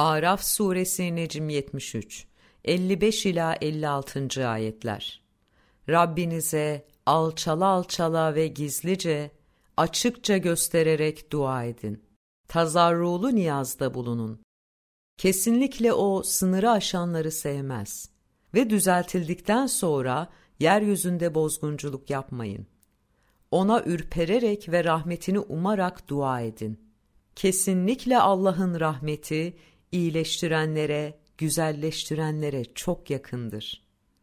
Araf suresi Necim 73 55 ila 56. ayetler. Rabbinize alçala alçala ve gizlice, açıkça göstererek dua edin. Tazarruğlu niyazda bulunun. Kesinlikle o sınırı aşanları sevmez. Ve düzeltildikten sonra yeryüzünde bozgunculuk yapmayın. Ona ürpererek ve rahmetini umarak dua edin. Kesinlikle Allah'ın rahmeti, iyileştirenlere, güzelleştirenlere çok yakındır.''